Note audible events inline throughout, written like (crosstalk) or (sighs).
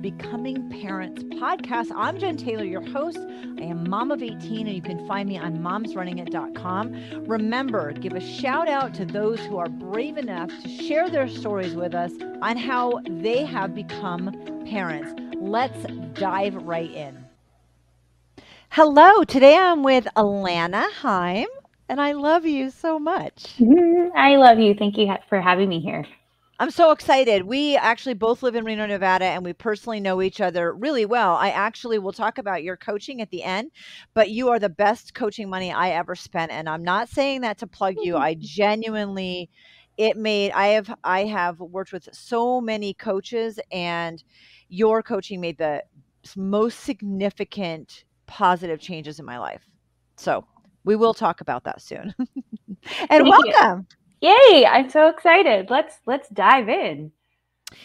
Becoming Parents podcast. I'm Jen Taylor, your host. I am mom of 18, and you can find me on momsrunningit.com. Remember, give a shout out to those who are brave enough to share their stories with us on how they have become parents. Let's dive right in. Hello, today I'm with Alana Heim, and I love you so much. (laughs) I love you. Thank you for having me here. I'm so excited. We actually both live in Reno, Nevada, and we personally know each other really well. I actually will talk about your coaching at the end, but you are the best coaching money I ever spent. And I'm not saying that to plug you. (laughs) I genuinely, it made, I have, I have worked with so many coaches, and your coaching made the most significant positive changes in my life. So we will talk about that soon. (laughs) and Thank welcome. You. Yay, I'm so excited. Let's let's dive in.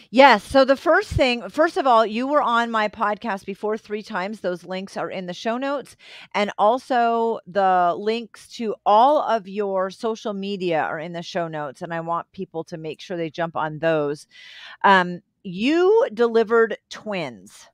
Yes. So the first thing, first of all, you were on my podcast before three times. Those links are in the show notes. And also the links to all of your social media are in the show notes. And I want people to make sure they jump on those. Um, you delivered twins.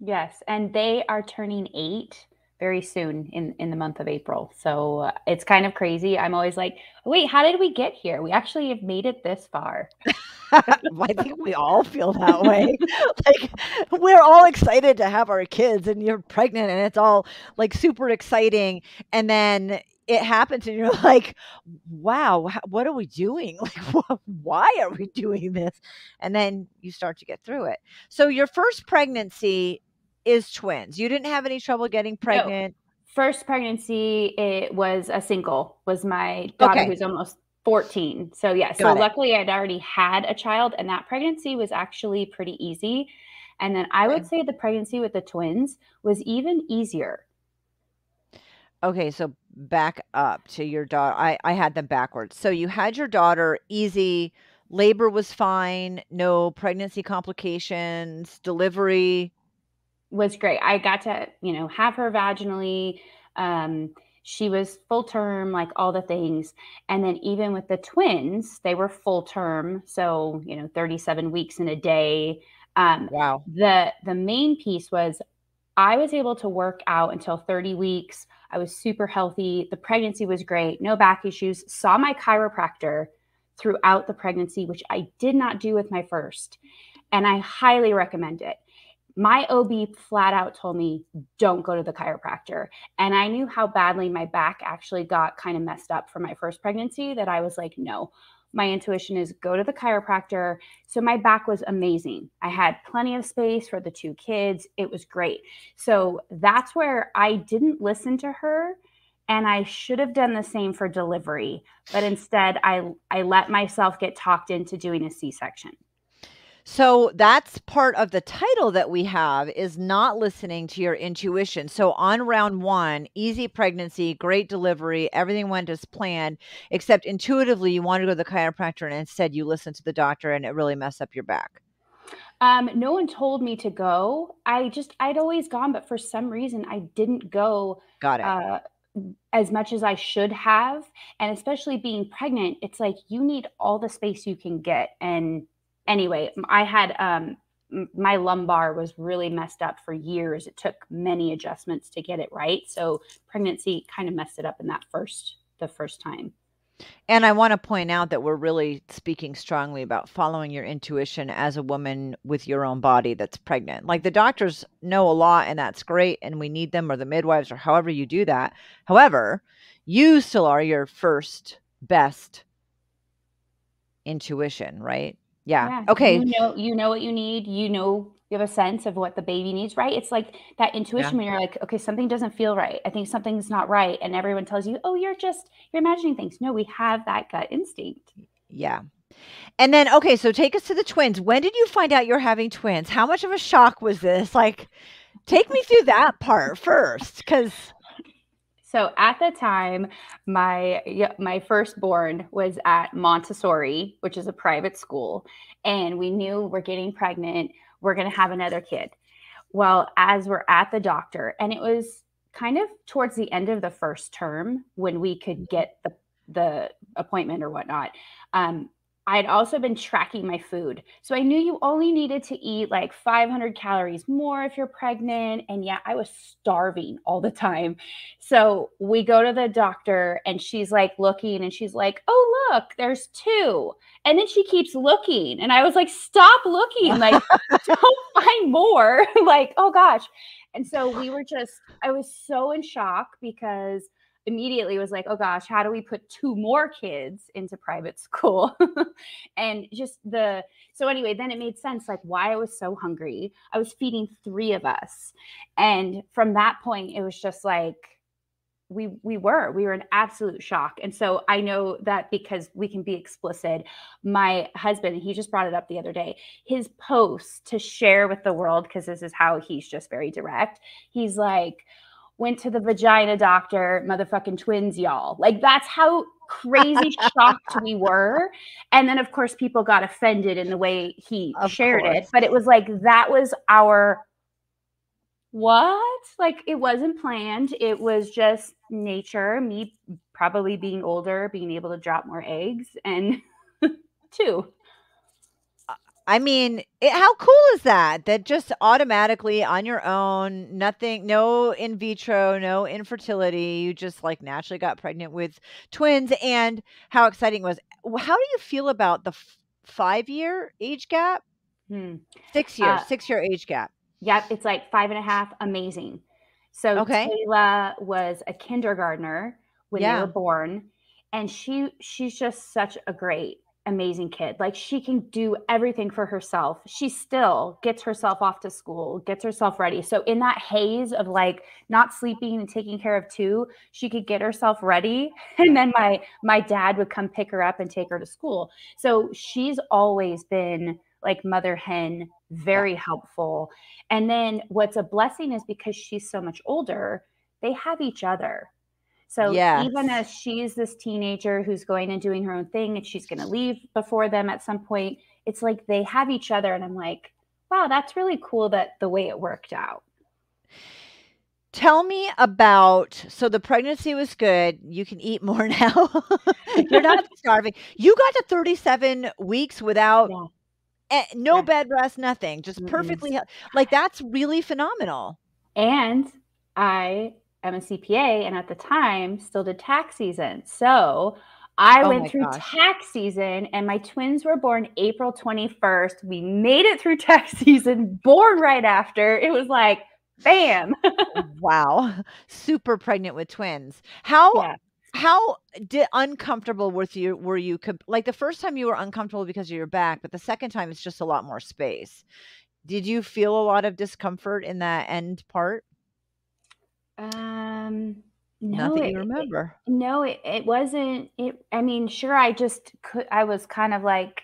Yes. And they are turning eight very soon in in the month of April. So uh, it's kind of crazy. I'm always like, wait, how did we get here? We actually have made it this far. (laughs) I think we all feel that way. (laughs) like we're all excited to have our kids, and you're pregnant, and it's all like super exciting, and then it happens, and you're (laughs) like, "Wow, what are we doing? Like, why are we doing this?" And then you start to get through it. So your first pregnancy is twins. You didn't have any trouble getting pregnant. No. First pregnancy, it was a single. Was my daughter okay. who's almost 14. So yeah, Got so it. luckily I'd already had a child and that pregnancy was actually pretty easy. And then I would say the pregnancy with the twins was even easier. Okay, so back up to your daughter. I, I had them backwards. So you had your daughter easy, labor was fine, no pregnancy complications, delivery was great. I got to, you know, have her vaginally. Um, she was full term, like all the things. And then even with the twins, they were full term. So, you know, 37 weeks in a day. Um, wow. The the main piece was I was able to work out until 30 weeks. I was super healthy. The pregnancy was great. No back issues. Saw my chiropractor throughout the pregnancy, which I did not do with my first. And I highly recommend it my OB flat out told me, don't go to the chiropractor. And I knew how badly my back actually got kind of messed up for my first pregnancy that I was like, no, my intuition is go to the chiropractor. So my back was amazing. I had plenty of space for the two kids. It was great. So that's where I didn't listen to her. And I should have done the same for delivery, but instead I I let myself get talked into doing a C-section. So that's part of the title that we have is not listening to your intuition. So on round one, easy pregnancy, great delivery, everything went as planned, except intuitively you wanted to go to the chiropractor and instead you listened to the doctor and it really messed up your back. Um, no one told me to go. I just I'd always gone, but for some reason I didn't go. Got it. Uh, as much as I should have. And especially being pregnant, it's like you need all the space you can get. And anyway, I had um, my lumbar was really messed up for years. It took many adjustments to get it right. So pregnancy kind of messed it up in that first the first time. And I want to point out that we're really speaking strongly about following your intuition as a woman with your own body that's pregnant. Like the doctors know a lot and that's great and we need them or the midwives or however you do that. However, you still are your first best intuition, right? Yeah. yeah. Okay. You know, you know what you need. You know, you have a sense of what the baby needs, right? It's like that intuition yeah. when you're like, okay, something doesn't feel right. I think something's not right. And everyone tells you, oh, you're just, you're imagining things. No, we have that gut instinct. Yeah. And then, okay, so take us to the twins. When did you find out you're having twins? How much of a shock was this? Like, take me through that part first, because so at the time, my my firstborn was at Montessori, which is a private school, and we knew we're getting pregnant, we're going to have another kid. Well, as we're at the doctor, and it was kind of towards the end of the first term when we could get the the appointment or whatnot. Um, I'd also been tracking my food. So I knew you only needed to eat like 500 calories more if you're pregnant. And yet I was starving all the time. So we go to the doctor and she's like looking and she's like, oh, look, there's two. And then she keeps looking. And I was like, stop looking. Like, (laughs) (laughs) don't find more. (laughs) like, oh gosh. And so we were just, I was so in shock because immediately was like, oh gosh, how do we put two more kids into private (laughs) school? and just the, so anyway, then it made sense like why I was so hungry. I was feeding three of us. And from that point, it was just like, we we were we were in absolute shock and so i know that because we can be explicit my husband he just brought it up the other day his post to share with the world because this is how he's just very direct he's like went to the vagina doctor, motherfucking twins, y'all. Like that's how crazy (laughs) shocked we were. And then of course people got offended in the way he of shared course. it, but it was like that was our what? Like it wasn't planned. It was just nature, me probably being older, being able to drop more eggs and (laughs) two. I mean, it, how cool is that? That just automatically on your own, nothing, no in vitro, no infertility. You just like naturally got pregnant with twins. And how exciting was. How do you feel about the f- five year age gap? Hmm. Six years, uh, six year age gap. Yep. It's like five and a half. Amazing. So okay. Taylor was a kindergartner when yeah. they were born. And she she's just such a great amazing kid. Like she can do everything for herself. She still gets herself off to school, gets herself ready. So in that haze of like not sleeping and taking care of two, she could get herself ready (laughs) and then my my dad would come pick her up and take her to school. So she's always been like mother hen, very helpful. And then what's a blessing is because she's so much older, they have each other. So yes. even as she's this teenager who's going and doing her own thing and she's going to leave before them at some point, it's like they have each other. And I'm like, wow, that's really cool that the way it worked out. Tell me about so the pregnancy was good. You can eat more (laughs) now. You're not (laughs) starving. You got to 37 weeks without yeah. no yeah. bed rest, nothing, just mm-hmm. perfectly like that's really phenomenal. And I am a CPA and at the time still did tax season. So I oh went through gosh. tax season and my twins were born April 21st. We made it through (laughs) tax season, born right after. It was like, bam. Oh, (laughs) wow. Super pregnant with twins. How yeah. how did uncomfortable with you were you like the first time you were uncomfortable because of your back, but the second time it's just a lot more space. Did you feel a lot of discomfort in that end part? Um, no, Nothing you remember. It, no, it, it wasn't. It. I mean, sure. I just could. I was kind of like.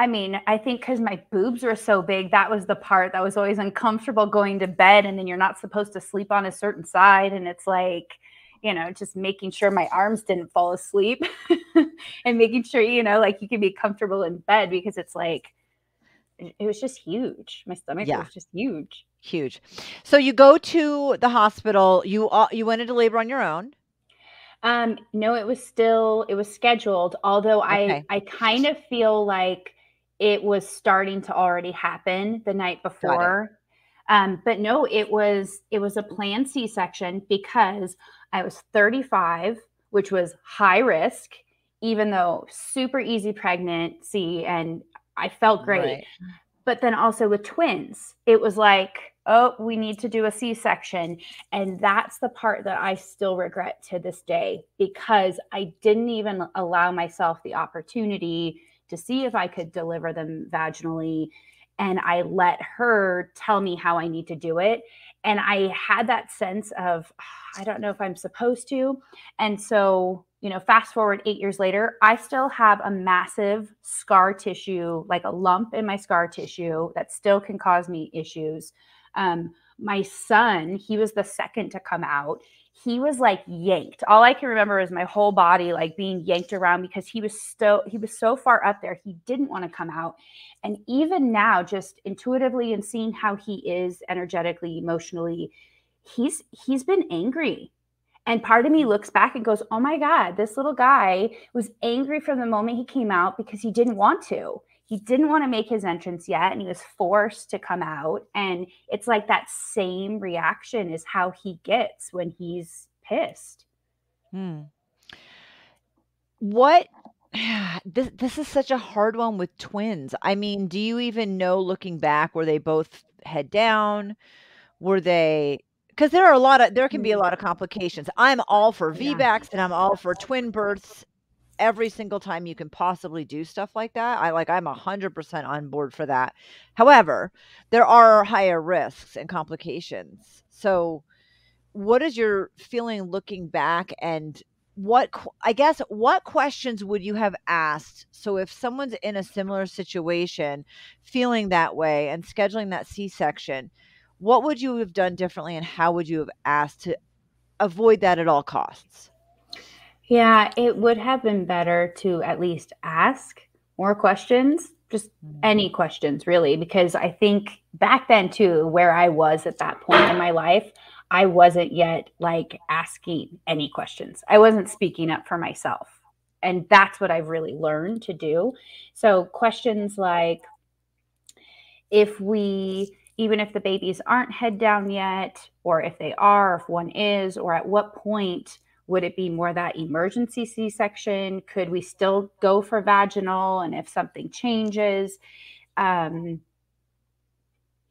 I mean, I think because my boobs were so big, that was the part that was always uncomfortable going to bed, and then you're not supposed to sleep on a certain side, and it's like, you know, just making sure my arms didn't fall asleep, (laughs) and making sure you know, like you can be comfortable in bed because it's like, it was just huge. My stomach yeah. was just huge. Huge. So you go to the hospital. You uh, you went into labor on your own. Um, no, it was still it was scheduled. Although okay. I I kind of feel like it was starting to already happen the night before. Um, but no, it was it was a planned C section because I was 35, which was high risk, even though super easy pregnancy and I felt great. Right. But then also with twins, it was like, oh, we need to do a C section. And that's the part that I still regret to this day because I didn't even allow myself the opportunity to see if I could deliver them vaginally. And I let her tell me how I need to do it. And I had that sense of, ah, I don't know if I'm supposed to. And so you know, fast forward eight years later, I still have a massive scar tissue, like a lump in my scar tissue that still can cause me issues. Um, my son, he was the second to come out. He was like yanked. All I can remember is my whole body like being yanked around because he was so he was so far up there. He didn't want to come out. And even now, just intuitively and seeing how he is energetically, emotionally, he's he's been angry And part of me looks back and goes, oh my God, this little guy was angry from the moment he came out because he didn't want to. He didn't want to make his entrance yet and he was forced to come out. And it's like that same reaction is how he gets when he's pissed. Hmm. What (sighs) this this is such a hard one with twins. I mean, do you even know looking back were they both head down? Were they because there are a lot of there can be a mm. lot of complications. I'm all for VBACs and I'm all for twin births every single time you can possibly do stuff like that. I like I'm 100% on board for that. However, there are higher risks and complications. So what is your feeling looking back and what I guess what questions would you have asked? So if someone's in a similar situation, feeling that way and scheduling that C-section, what would you have done differently and how would you have asked to avoid that at all costs? Yeah, it would have been better to at least ask more questions, just mm-hmm. any questions really, because I think back then too, where I was at that point in my life, I wasn't yet like asking any questions. I wasn't speaking up for myself. And that's what I've really learned to do. So, questions like if we, even if the babies aren't head down yet, or if they are, if one is, or at what point would it be more that emergency C section? Could we still go for vaginal? And if something changes, um,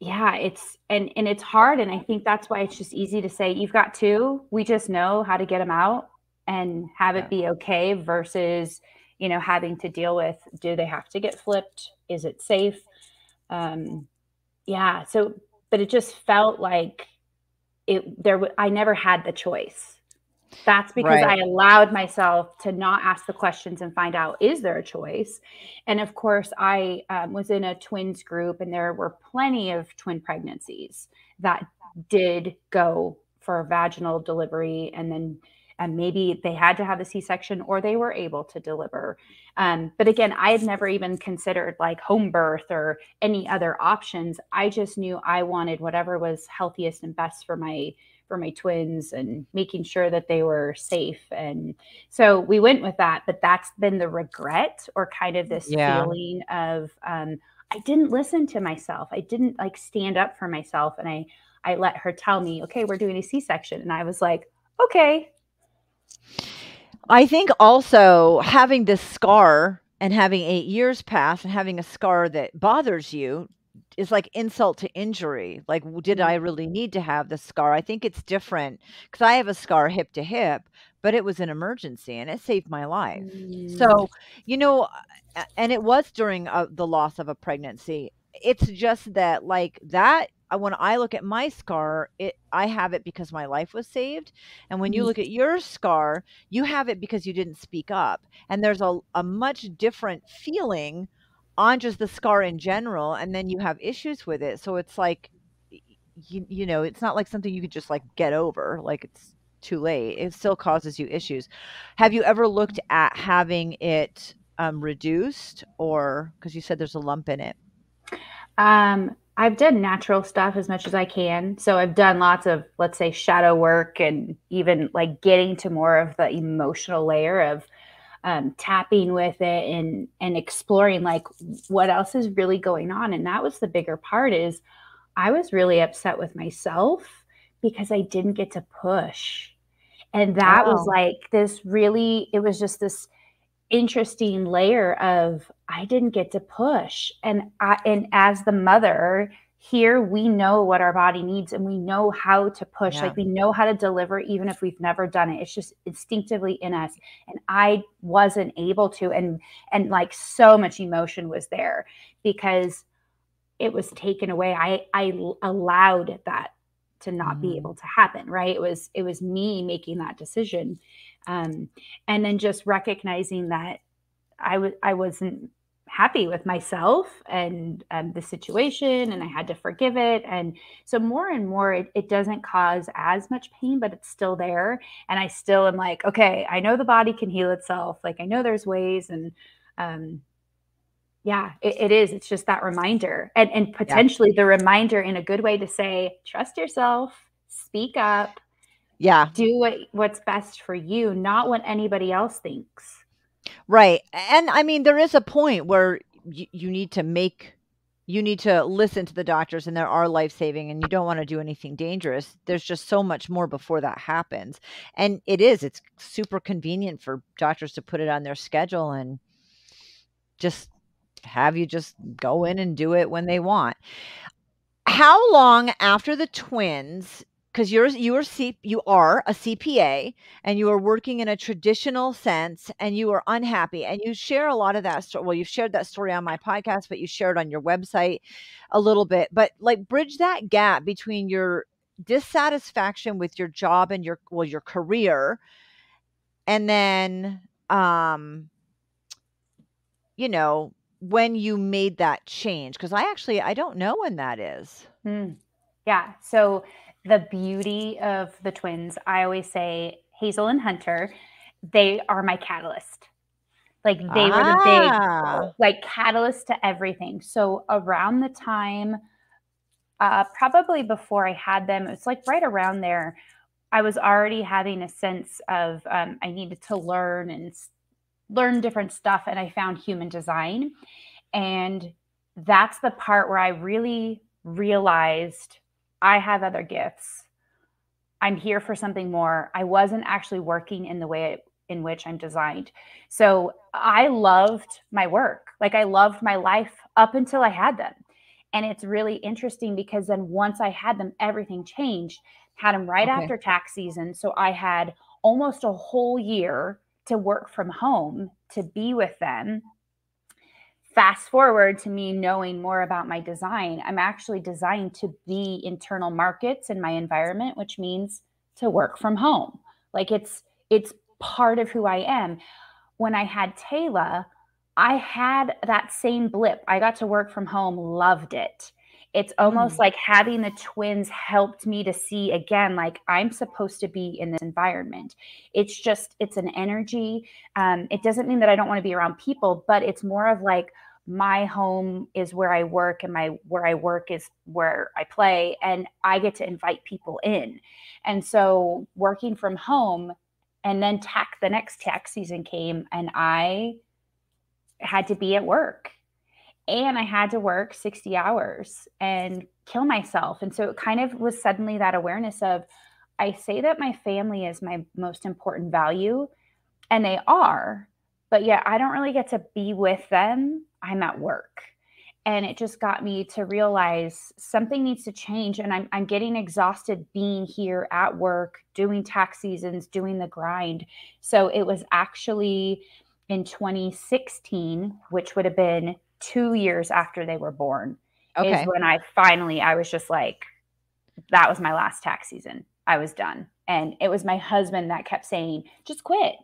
yeah it's and and it's hard and i think that's why it's just easy to say you've got two we just know how to get them out and have it be okay versus you know having to deal with do they have to get flipped is it safe um yeah so but it just felt like it there i never had the choice that's because right. I allowed myself to not ask the questions and find out is there a choice. And of course, I um, was in a twins group, and there were plenty of twin pregnancies that did go for vaginal delivery, and then and maybe they had to have the C-section or they were able to deliver. Um, but again, I had never even considered like home birth or any other options. I just knew I wanted whatever was healthiest and best for my for my twins and making sure that they were safe. And so we went with that. But that's been the regret or kind of this yeah. feeling of um, I didn't listen to myself. I didn't like stand up for myself. And I I let her tell me, okay, we're doing a C-section. And I was like, okay. I think also having this scar and having eight years pass and having a scar that bothers you is like insult to injury. Like, did I mm-hmm. really need to have the scar? I think it's different because I have a scar hip to hip, but it was an emergency and it saved my life. Mm. So, you know, and it was during uh, the loss of a pregnancy. It's just that, like, that uh, when I look at my scar, it I have it because my life was saved. And when you mm-hmm. look at your scar, you have it because you didn't speak up. And there's a, a much different feeling on just the scar in general and then you have issues with it so it's like you, you know it's not like something you could just like get over like it's too late it still causes you issues have you ever looked at having it um, reduced or because you said there's a lump in it um, i've done natural stuff as much as i can. So i've done lots of let's say shadow work and even like getting to more of the emotional layer of um, tapping with it and and exploring like what else is really going on. And that was the bigger part is i was really upset with myself because i didn't get to push. And that wow. was like this really it was just this interesting layer of i didn't get to push. And i and as the mother here we know what our body needs and we know how to push. Yeah. like we know how to deliver even if we've never done it. It's just instinctively in us. And i wasn't able to. And and like so much emotion was there because it was taken away. I i allowed that to not mm. be able to happen right? It was it was me making that decision um and then just recognizing that i was i wasn't happy with myself and um, the situation and i had to forgive it. And so more and more it, it doesn't cause as much pain but it's still there. And i still am like okay i know the body can heal itself. Like i know there's ways. And um, yeah it, it is. It's just that reminder. And and potentially yeah. the reminder in a good way to say trust yourself. Speak up Yeah. Do what, what's best for you, not what anybody else thinks. Right. And I mean, there is a point where y- you need to make you need to listen to the doctors and there are life saving and you don't want to do anything dangerous there's just so much more before that happens and it is it's super convenient for doctors to put it on their schedule and just have you just go in and do it when they want how long after the twins because you're you are C, you are a CPA and you are working in a traditional sense and you are unhappy and you share a lot of that story. Well, you've shared that story on my podcast, but you shared on your website a little bit. But like bridge that gap between your dissatisfaction with your job and your well your career and then um you know when you made that change because i actually i don't know when that is Hmm. Yeah. So the beauty of the twins, I always say Hazel and Hunter, they are my catalyst. Like they were the Ah. big like catalyst to everything. So around the time uh probably before I had them, it's like right around there, I was already having a sense of um, I needed to learn and learn different stuff and I found human design and that's the part where I really realized I have other gifts. I'm here for something more. I wasn't actually working in the way in which I'm designed. So I loved my work. Like I loved my life up until I had them. And it's really interesting because then once I had them, everything changed. Had them right Okay. after tax season. So I had almost a whole year to work from home to be with them fast forward to me knowing more about my design, I'm actually designed to be internal markets in my environment, which means to work from home. Like it's it's part of who I am. When I had Taylor, I had that same blip. I got to work from home, loved it. It's almost Mm. like having the twins helped me to see again, like I'm supposed to be in this environment. It's just, it's an energy. Um, it doesn't mean that I don't want to be around people, but it's more of like my home is where I work and my where I work is where I play and I get to invite people in. And so working from home and then tax the next tax season came and I had to be at work and I had to work 60 hours and kill myself. And so it kind of was suddenly that awareness of I say that my family is my most important value and they are, but yet I don't really get to be with them. I'm at work. And it just got me to realize something needs to change. And I'm, I'm getting exhausted being here at work, doing tax seasons, doing the grind. So it was actually in 2016, which would have been two years after they were born, Okay. is when I finally, I was just like, that was my last tax season. I was done. And it was my husband that kept saying, just quit.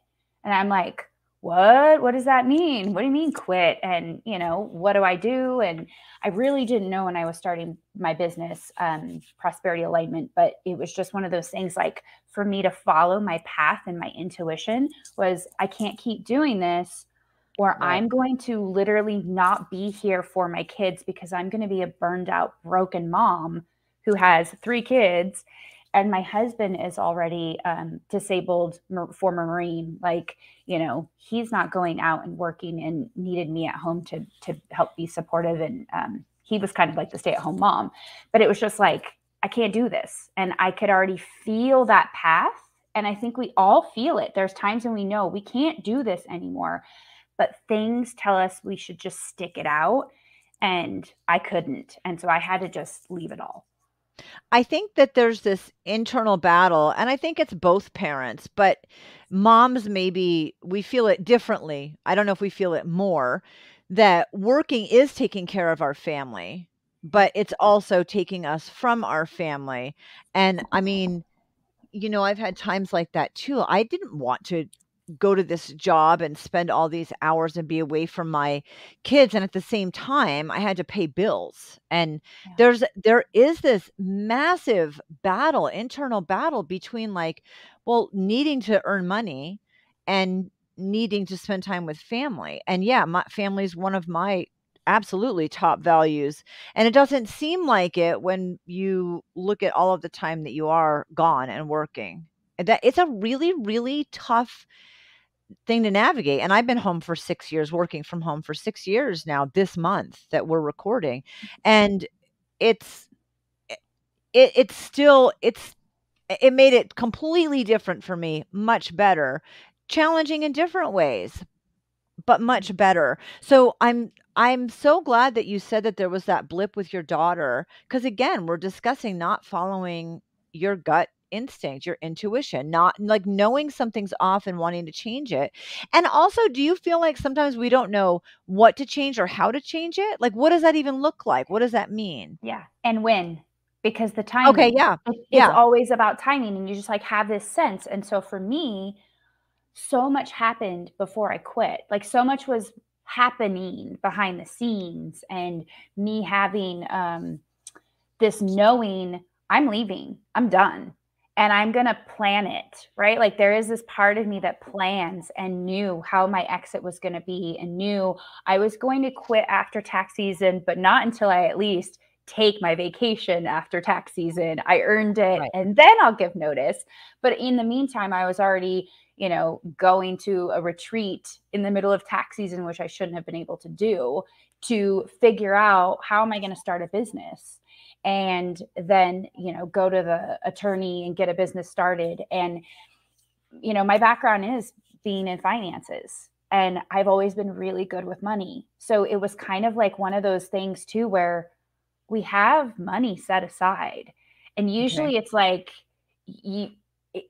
And I'm like, what? What does that mean? What do you mean quit? And, you know, what do I do? And I really didn't know when I was starting my business, um, Prosperity Alignment, but it was just one of those things like for me to follow my path and my intuition was I can't keep doing this or Right. I'm going to literally not be here for my kids because I'm going to be a burned out, broken mom who has three kids. And my husband is already um, disabled, former Marine. Like, you know, he's not going out and working and needed me at home to, to help be supportive. And um, he was kind of like the stay at home mom. But it was just like, I can't do this. And I could already feel that path. And I think we all feel it. There's times when we know we can't do this anymore but things tell us we should just stick it out and i couldn't and so i had to just leave it all I think that there's this internal battle, and I think it's both parents, but moms maybe we feel it differently. I don't know if we feel it more that working is taking care of our family, but it's also taking us from our family. And I mean, you know, I've had times like that too. I didn't want to go to this job and spend all these hours and be away from my kids and at the same time I had to pay bills. And Yeah. there's there is this massive battle, internal battle between like, well, needing to earn money and needing to spend time with family. And yeah, my family is one of my absolutely top values. And it doesn't seem like it when you look at all of the time that you are gone and working. That it's a really really tough thing to navigate and i've been home for six years working from home for six years now this month that we're recording and it's it, it's still it's it made it completely different for me much better challenging in different ways but much mm. better. So i'm i'm so glad that you said that there was that blip with your daughter because again we're discussing not following your gut instinct, your intuition, not like knowing something's off and wanting to change it. And also, do you feel like sometimes we don't know what to change or how to change it? Like, what does that even look like? What does that mean? Yeah. And when? Because the time. Okay. Yeah. It's yeah. always about timing. And you just like have this sense. And so for me, so much happened before I quit. Like, so much was happening behind the scenes and me having um, this knowing I'm leaving, I'm done and I'm going to plan it, right? Like there is this part of me that plans and knew how my exit was going to be and knew I was going to quit after tax season, but not until I at least take my vacation after tax season. I earned it right. and then I'll give notice. But in the meantime, I was already, you know, going to a retreat in the middle of tax season, which I shouldn't have been able to do to figure out how am I going to start a business? And then you know go to the attorney and get a business started. And you know my background is being in finances and I've always been really good with money. So it was kind of like one of those things too where we have money set aside. And usually okay. it's like you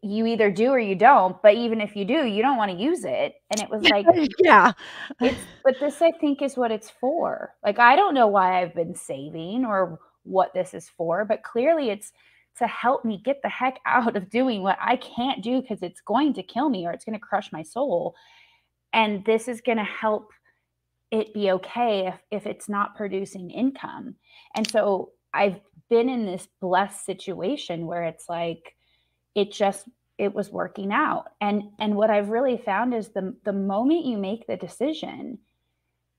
you either do or you don't but even if you do you don't want to use it and it was (laughs) like yeah it's but this i think is what it's for like i don't know why i've been saving or what this is for, but clearly it's to help me get the heck (laughs) out of doing what I can't do because it's going to kill me or it's going to crush my soul. And this is going to help it be okay if, if it's not producing income. And so I've been in this blessed situation where it's like it just it was working out. And and what I've really found is the the moment you make the decision,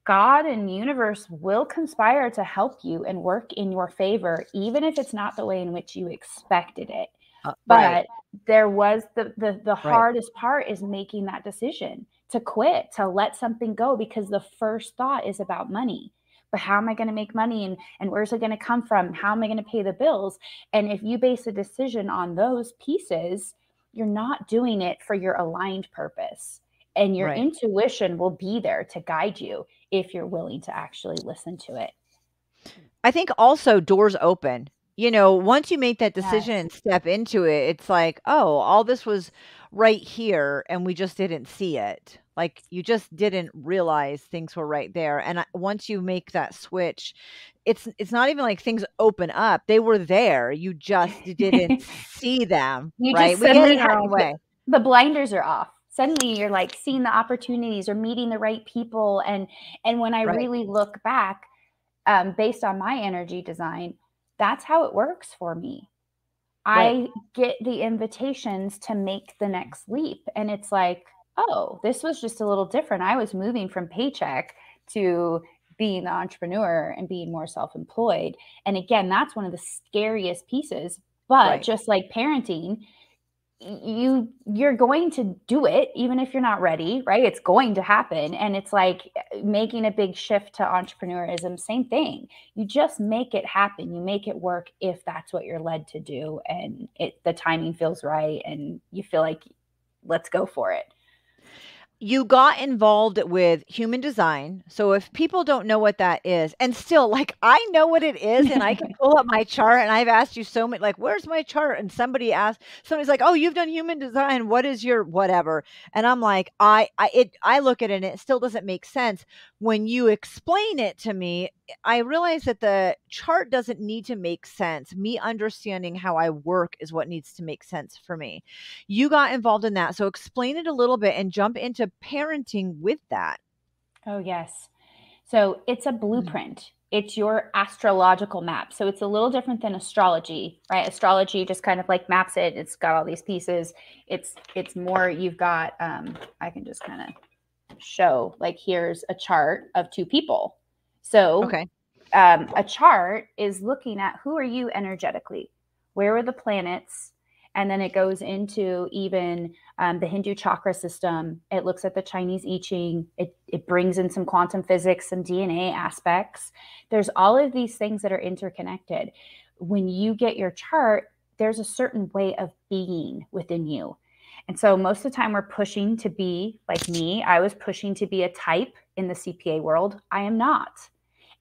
God and universe will conspire to help you and work in your favor, even if it's not the way in which you expected it. Uh, but right. there was the the, the hardest right. part is making that decision to quit, to let something go, because the first thought is about money. But how am I going to make money and, and where's it going to come from? How am I going to pay the bills? And if you base a decision on those pieces, you're not doing it for your aligned purpose and your right. intuition will be there to guide you if you're willing to actually listen to it. I think also doors open. You know, once you make that decision yes. and step into it, it's like, oh, all this was right here and we just didn't see it. Like you just didn't realize things were right there. And once you make that switch, it's it's not even like things open up. They were there. You just (laughs) didn't see them. You right? just we get way. The blinders are off suddenly you're like seeing the opportunities or meeting the right people and and when i right. really look back um, based on my energy design that's how it works for me right. i get the invitations to make the next leap and it's like oh this was just a little different. I was moving from paycheck to being the entrepreneur and being more self-employed. And again that's one of the scariest pieces but right. just like parenting you you're going to do it even if you're not ready right? It's going to happen. And it's like eh, making a big shift to entrepreneurism same thing. You just make it happen. You make it work if that's what you're led to do and it the timing feels right and you feel like let's go for it you got involved with human design. So if people don't know what that is, and still like I know what it is, and I can (laughs) pull up my chart, and I've asked you so many, like, where's my chart? And somebody asked, somebody's like, oh, you've done human design. What is your whatever? And I'm like, I, I, it, I look at it, and it still doesn't make sense when you explain it to me. I realize that the chart doesn't need to make sense. Me understanding how I work is what needs to make sense for me. You got involved in that. So explain it a little bit and jump into parenting with that. Oh, yes. So it's a mm-hmm. blueprint. It's your astrological map. So it's a little different than astrology, right? Astrology just kind of like maps it. It's got all these pieces. It's it's more you've got um I can just kind of show like here's a chart of two people so, okay. Um, a chart is looking at who are you energetically? Where are the planets? and then it goes into even um, the Hindu chakra system. It looks at the Chinese I Ching. It, it brings in some quantum physics, some DNA aspects. There's all of these things that are interconnected. When you get your chart, there's a certain way of being within you. And so most of the time we're pushing to be like me. I was pushing to be a type in the CPA world. I am not.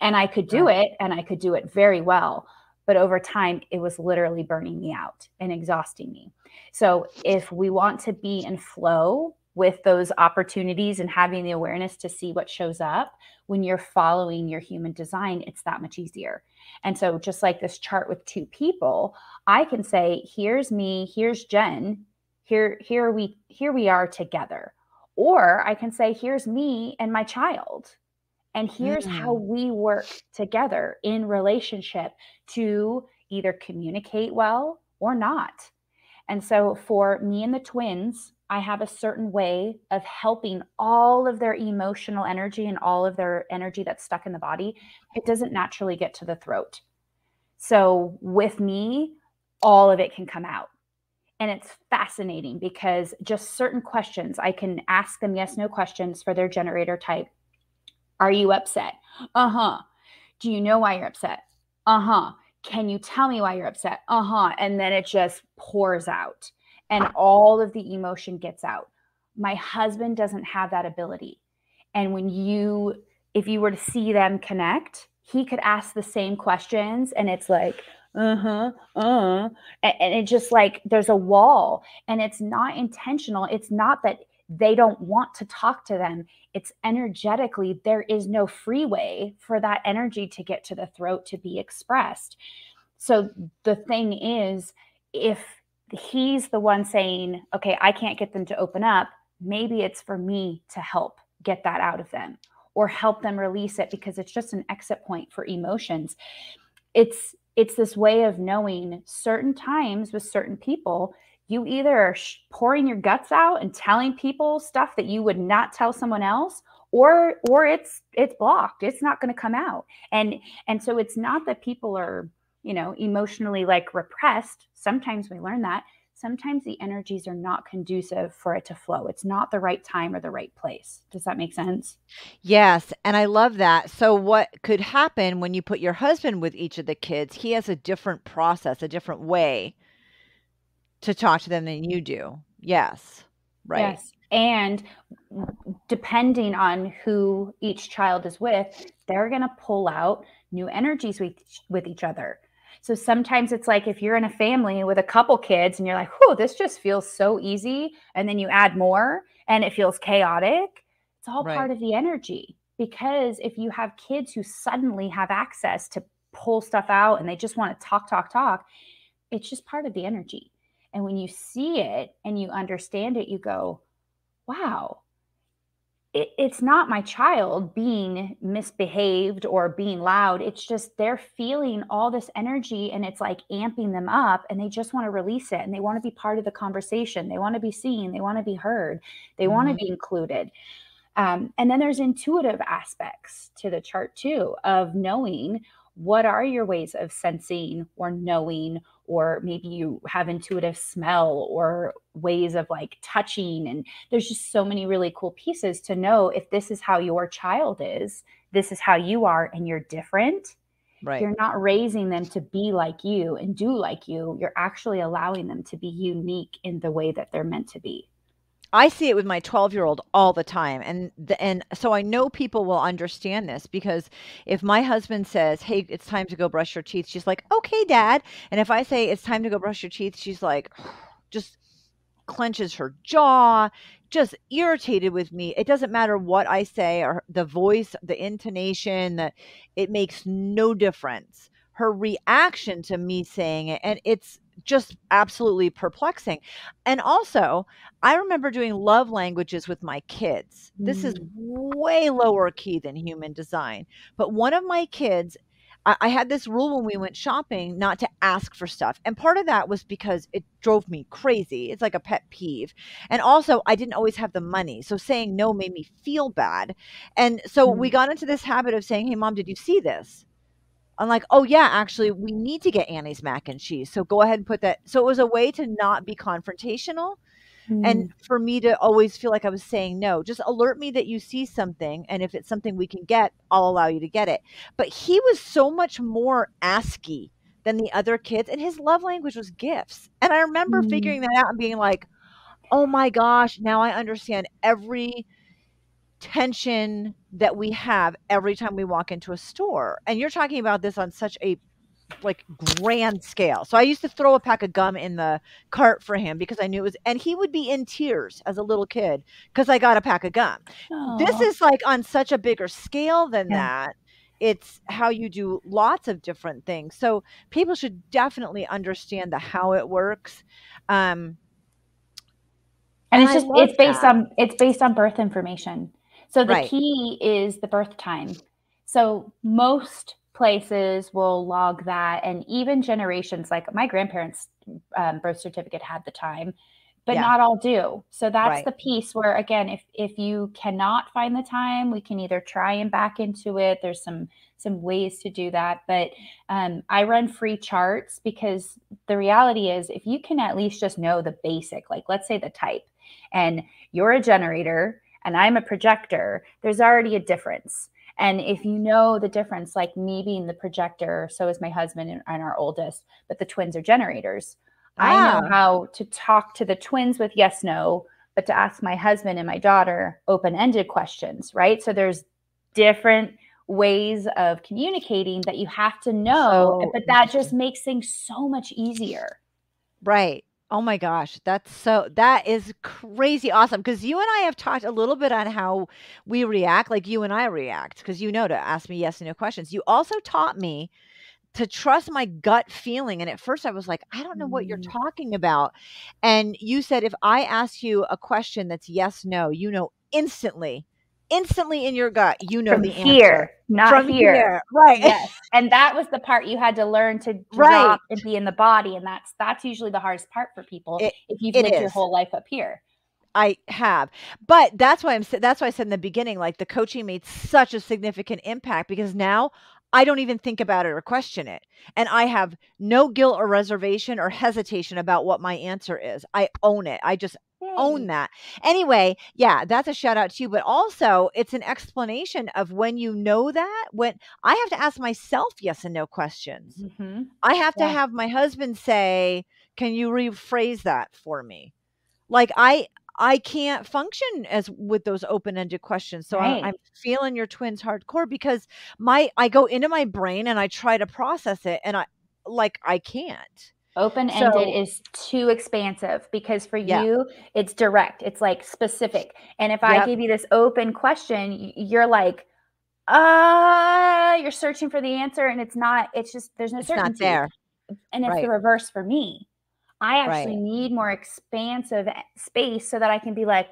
And I could do it and I could do it very well but over time it was literally burning me out and exhausting me. So if we want to be in flow with those opportunities and having the awareness to see what shows up when you're following your human design it's that much easier. And so just like this chart with two people i can say here's me here's jen here here we here we are together. Or i can say here's me and my child and here's mm. how we work together in relationship to either communicate well or not. And so for me and the twins, I have a certain way of helping all of their emotional energy and all of their energy that's stuck in the body. It doesn't naturally get to the throat. So with me, all of it can come out. And it's fascinating because just certain questions, I can ask them yes, no questions for their generator type are you upset? Uh huh. Do you know why you're upset? Uh huh. Can you tell me why you're upset? Uh huh. And then it just pours out and all of the emotion gets out. My husband doesn't have that ability. And when you, if you were to see them connect, he could ask the same questions and it's like, uh-huh uh and, and it just like there's a wall and it's not intentional it's not that they don't want to talk to them. It's energetically, there is no freeway for that energy to get to the throat to be expressed. So the thing is, if he's the one saying, okay, I can't get them to open up, maybe it's for me to help get that out of them or help them release it because it's just an exit point for emotions. It's it's this way of knowing certain times with certain people you either are pouring your guts out and telling people stuff that you would not tell someone else or or it's it's blocked it's not going to come out. And and so it's not that people are you know emotionally like repressed. Sometimes we learn that. Sometimes the energies are not conducive for it to flow. It's not the right time or the right place. Does that make sense? Yes and i love that. So what could happen when you put your husband with each of the kids? He has a different process a different way to talk to them than you do. Yes. Right. Yes. And depending on who each child is with, they're going to pull out new energies with, with each other. So sometimes it's like if you're in a family with a couple kids and you're like, whoa, this just feels so easy. And then you add more and it feels chaotic. It's all right. part of the energy. Because if you have kids who suddenly have access to pull stuff out and they just want to talk, talk, talk, it's just part of the energy. And when you see it and you understand it, you go, wow, it, it's not my child being misbehaved or being loud. It's just they're feeling all this energy and it's like amping them up and they just want to release it and they want to be part of the conversation. They want to be seen, they want to be heard, they mm-hmm. want to be included. Um, and then there's intuitive aspects to the chart too of knowing what are your ways of sensing or knowing or maybe you have intuitive smell or ways of like touching and there's just so many really cool pieces to know if this is how your child is this is how you are and you're different right. you're not raising them to be like you and do like you you're actually allowing them to be unique in the way that they're meant to be I see it with my 12 year old all the time. And, the, and so I know people will understand this because if my husband says, Hey, it's time to go brush your teeth, she's like, Okay, dad. And if I say it's time to go brush your teeth, she's like, (sighs) just clenches her jaw, just irritated with me. It doesn't matter what I say or the voice, the intonation, that it makes no difference. Her reaction to me saying it, and it's just absolutely perplexing. And also, I remember doing love languages with my kids. This mm. is way lower key than human design. But one of my kids, I, I, had this rule when we went shopping not to ask for stuff. And part of that was because it drove me crazy. It's like a pet peeve. And also, I didn't always have the money. So saying no made me feel bad. And so mm. we got into this habit of saying, Hey, mom, did you see this? I'm like, oh yeah, actually, we need to get Annie's mac and cheese. So go ahead and put that. So it was a way to not be confrontational, Mm. and for me to always feel like I was saying no. Just alert me that you see something, and if it's something we can get, I'll allow you to get it. But he was so much more asky than the other kids, and his love language was gifts. And I remember Mm. figuring that out and being like, oh my gosh, now I understand every tension that we have every time we walk into a store. And you're talking about this on such a like grand scale. So I used to throw a pack of gum in the cart for him because I knew it was and he would be in tears as a little kid because I got a pack of gum. This is like on such a bigger scale than Yeah. that. It's how you do lots of different things. So people should definitely understand the how it works. Um and it's just it's based that. on it's based on birth information so the Right. key is the birth time so most places will log that and even generations like my grandparents um, birth certificate had the time but Yeah. not all do so that's Right. the piece where again if if you cannot find the time we can either try and back into it there's some some ways to do that but um, i run free charts because the reality is if you can at least just know the basic like let's say the type and you're a generator and I'm a projector, there's already a difference. And if you know the difference, like me being the projector, so is my husband and, and our oldest, but the twins are generators. I know Ah. how to talk to the twins with yes, no, but to ask my husband and my daughter open ended questions, right? So there's different ways of communicating that you have to know, So but that just makes things so much easier. Right. Oh my gosh, that's so that is crazy awesome because you and I have talked a little bit on how we react, like you and I react, because you know to ask me yes and no questions. You also taught me to trust my gut feeling. And at first I was like, I don't know what you're Mm. talking about. And you said, if I ask you a question that's yes, no, you know instantly, instantly in your gut, you know From the here, answer. not From here. here. Right. yes and that was the part you had to learn to (laughs) Right. drop and be in the body and that's that's usually the hardest part for people It- if you've lived your whole life up here I have, but that's why I'm. That's why I said in the beginning, like the coaching made such a significant impact because now I don't even think about it or question it, and I have no guilt or reservation or hesitation about what my answer is. I own it. I just own that. Anyway, yeah, that's a shout out to you, but also it's an explanation of when you know that when I have to ask myself yes and no questions. Mhm. I have to have my husband say, "Can you rephrase that for me?" Like I I can't function as with those open-ended questions. So I, Right. I'm feeling your twins hardcore because my I go into my brain and I try to process it and I like I can't. Open-ended So- is too expansive because for Yeah. you it's direct it's like specific and if i give you this open question you're like uh you're searching for the answer and it's not it's just there's no It's certainty not there. and it's Right. the reverse for me. I actually Right. need more expansive space so that I can be like,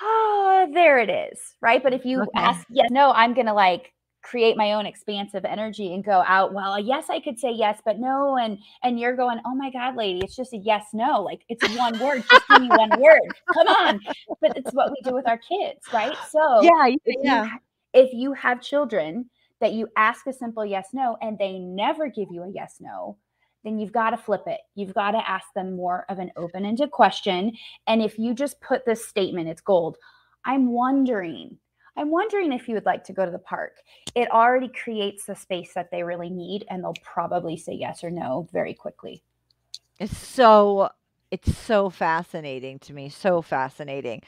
oh, there it is. Right. But if you Okay. ask, yes, no, I'm going to like create my own expansive energy and go out well yes i could say yes but no and and you're going oh my god lady it's just a yes no like it's one word just give me one (laughs) word come on. But it's what we do with our kids right? So yeah, yeah, if yeah. you if you have children that you ask a simple yes no and they never give you a yes no then you've got to flip it. You've got to ask them more of an open-ended question. And if you just put this statement it's gold i'm wondering i'm wondering if you would like to go to the park it already creates the space that they really need and they'll probably say yes or no very quickly It's so it's so fascinating to me, so fascinating.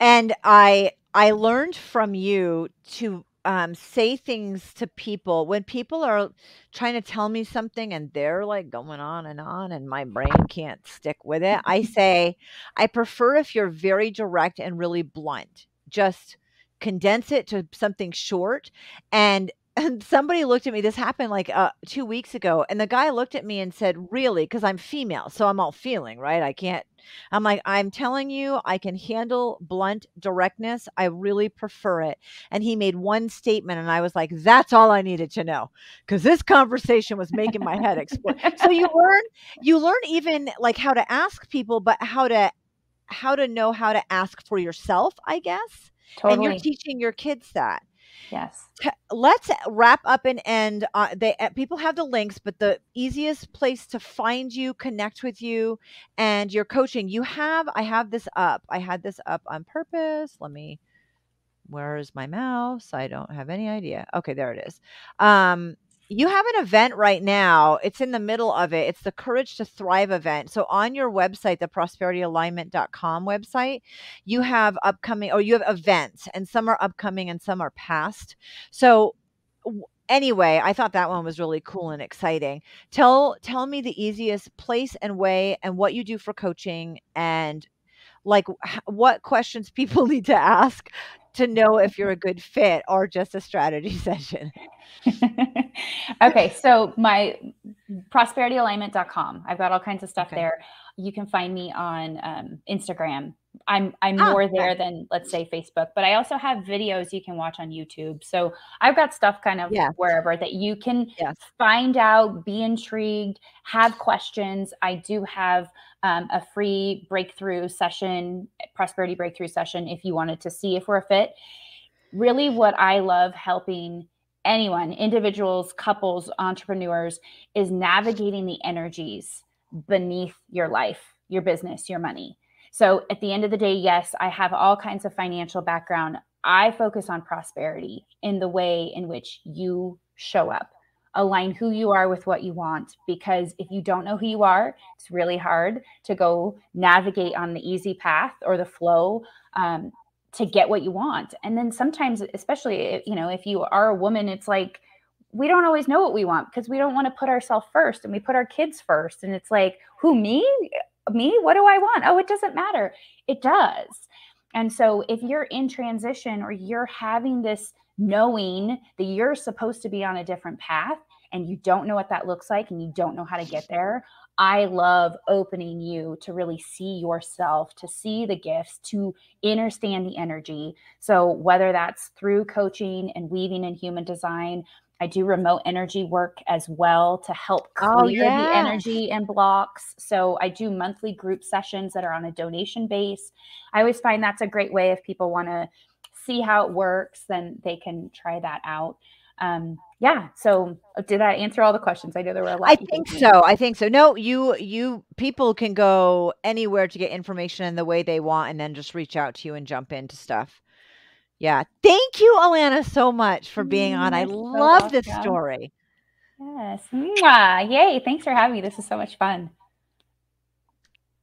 And I I learned from you to um, say things to people when people are trying to tell me something and they're like going on and on and my brain can't stick with it. I (laughs) say I prefer if you're very direct and really blunt. Just condense it to something short and (laughs) and somebody looked at me this happened like uh, two weeks ago and the guy looked at me and said really? Because i'm female so i'm all feeling right? I can't i'm like i'm telling you i can handle blunt directness. I really prefer it. And he made one statement and i was like that's all i needed to know because this conversation was making my head explode. So you (laughs) learn you learn even like how to ask people but how to how to know how to ask for yourself i guess and you're teaching your kids that Yes. Let's wrap up and end. Uh, they uh, people have the links, but the easiest place to find you, connect with you, and your coaching. You have. I have this up. I had this up on purpose. Let me. Where is my mouse? I don't have any idea. Okay, there it is. Um, you have an event right now. It's in the middle of it. It's the Courage to Thrive event. So on your website, the prosperityalignment.com website, you have upcoming or you have events and some are upcoming and some are past. So anyway, I thought that one was really cool and exciting. Tell tell me the easiest place and way and what you do for coaching and like what questions (laughs) people need to ask to know if you're a good fit or just a strategy (laughs) session. (laughs) okay, so my prosperityalignment.com. I've got all kinds of stuff okay. there. You can find me on um, Instagram. I'm I'm ah, more there than let's say Facebook, but I also have videos you can watch on YouTube. So I've got stuff kind of wherever that you can yes. find out, be intrigued, have questions. I do have um, a free breakthrough session, prosperity breakthrough session, if you wanted to see if we're a fit. Really, what I love helping anyone, individuals, couples, entrepreneurs, is navigating the energies beneath your life, your business, your money. So at the end of the day, yes, I have all kinds of financial background. I focus on prosperity in the way in which you show up. Align who you are with what you want because if you don't know who you are it's really hard to go navigate on the easy path or the flow um, to get what you want. And then sometimes especially you know if you are a woman it's like we don't always know what we want because we don't want to put ourselves first and we put our kids first. And it's like who me me? What do i want? Oh it doesn't matter. It does. And so if you're in transition or you're having this knowing that you're supposed to be on a different path and you don't know what that looks like and you don't know how to get there, I love opening you to really see yourself, to see the gifts, to understand the energy. So, whether that's through coaching and weaving in human design, I do remote energy work as well to help oh, clear oh, yeah. the energy and blocks. So, I do monthly group sessions that are on a donation base. I always find that's a great way if people want to see how it works, then they can try that out. Um, yeah. So uh, did I answer all the questions? I know there were a lot. I think so. I think so. No, you you people can go anywhere to get information in the way they want, and then just reach out to you and jump into stuff. Yeah. Thank you, Alana, so much for being on. Mm, I so love this story. Yes. Mwah. Yay. Thanks for having me. This is so much fun.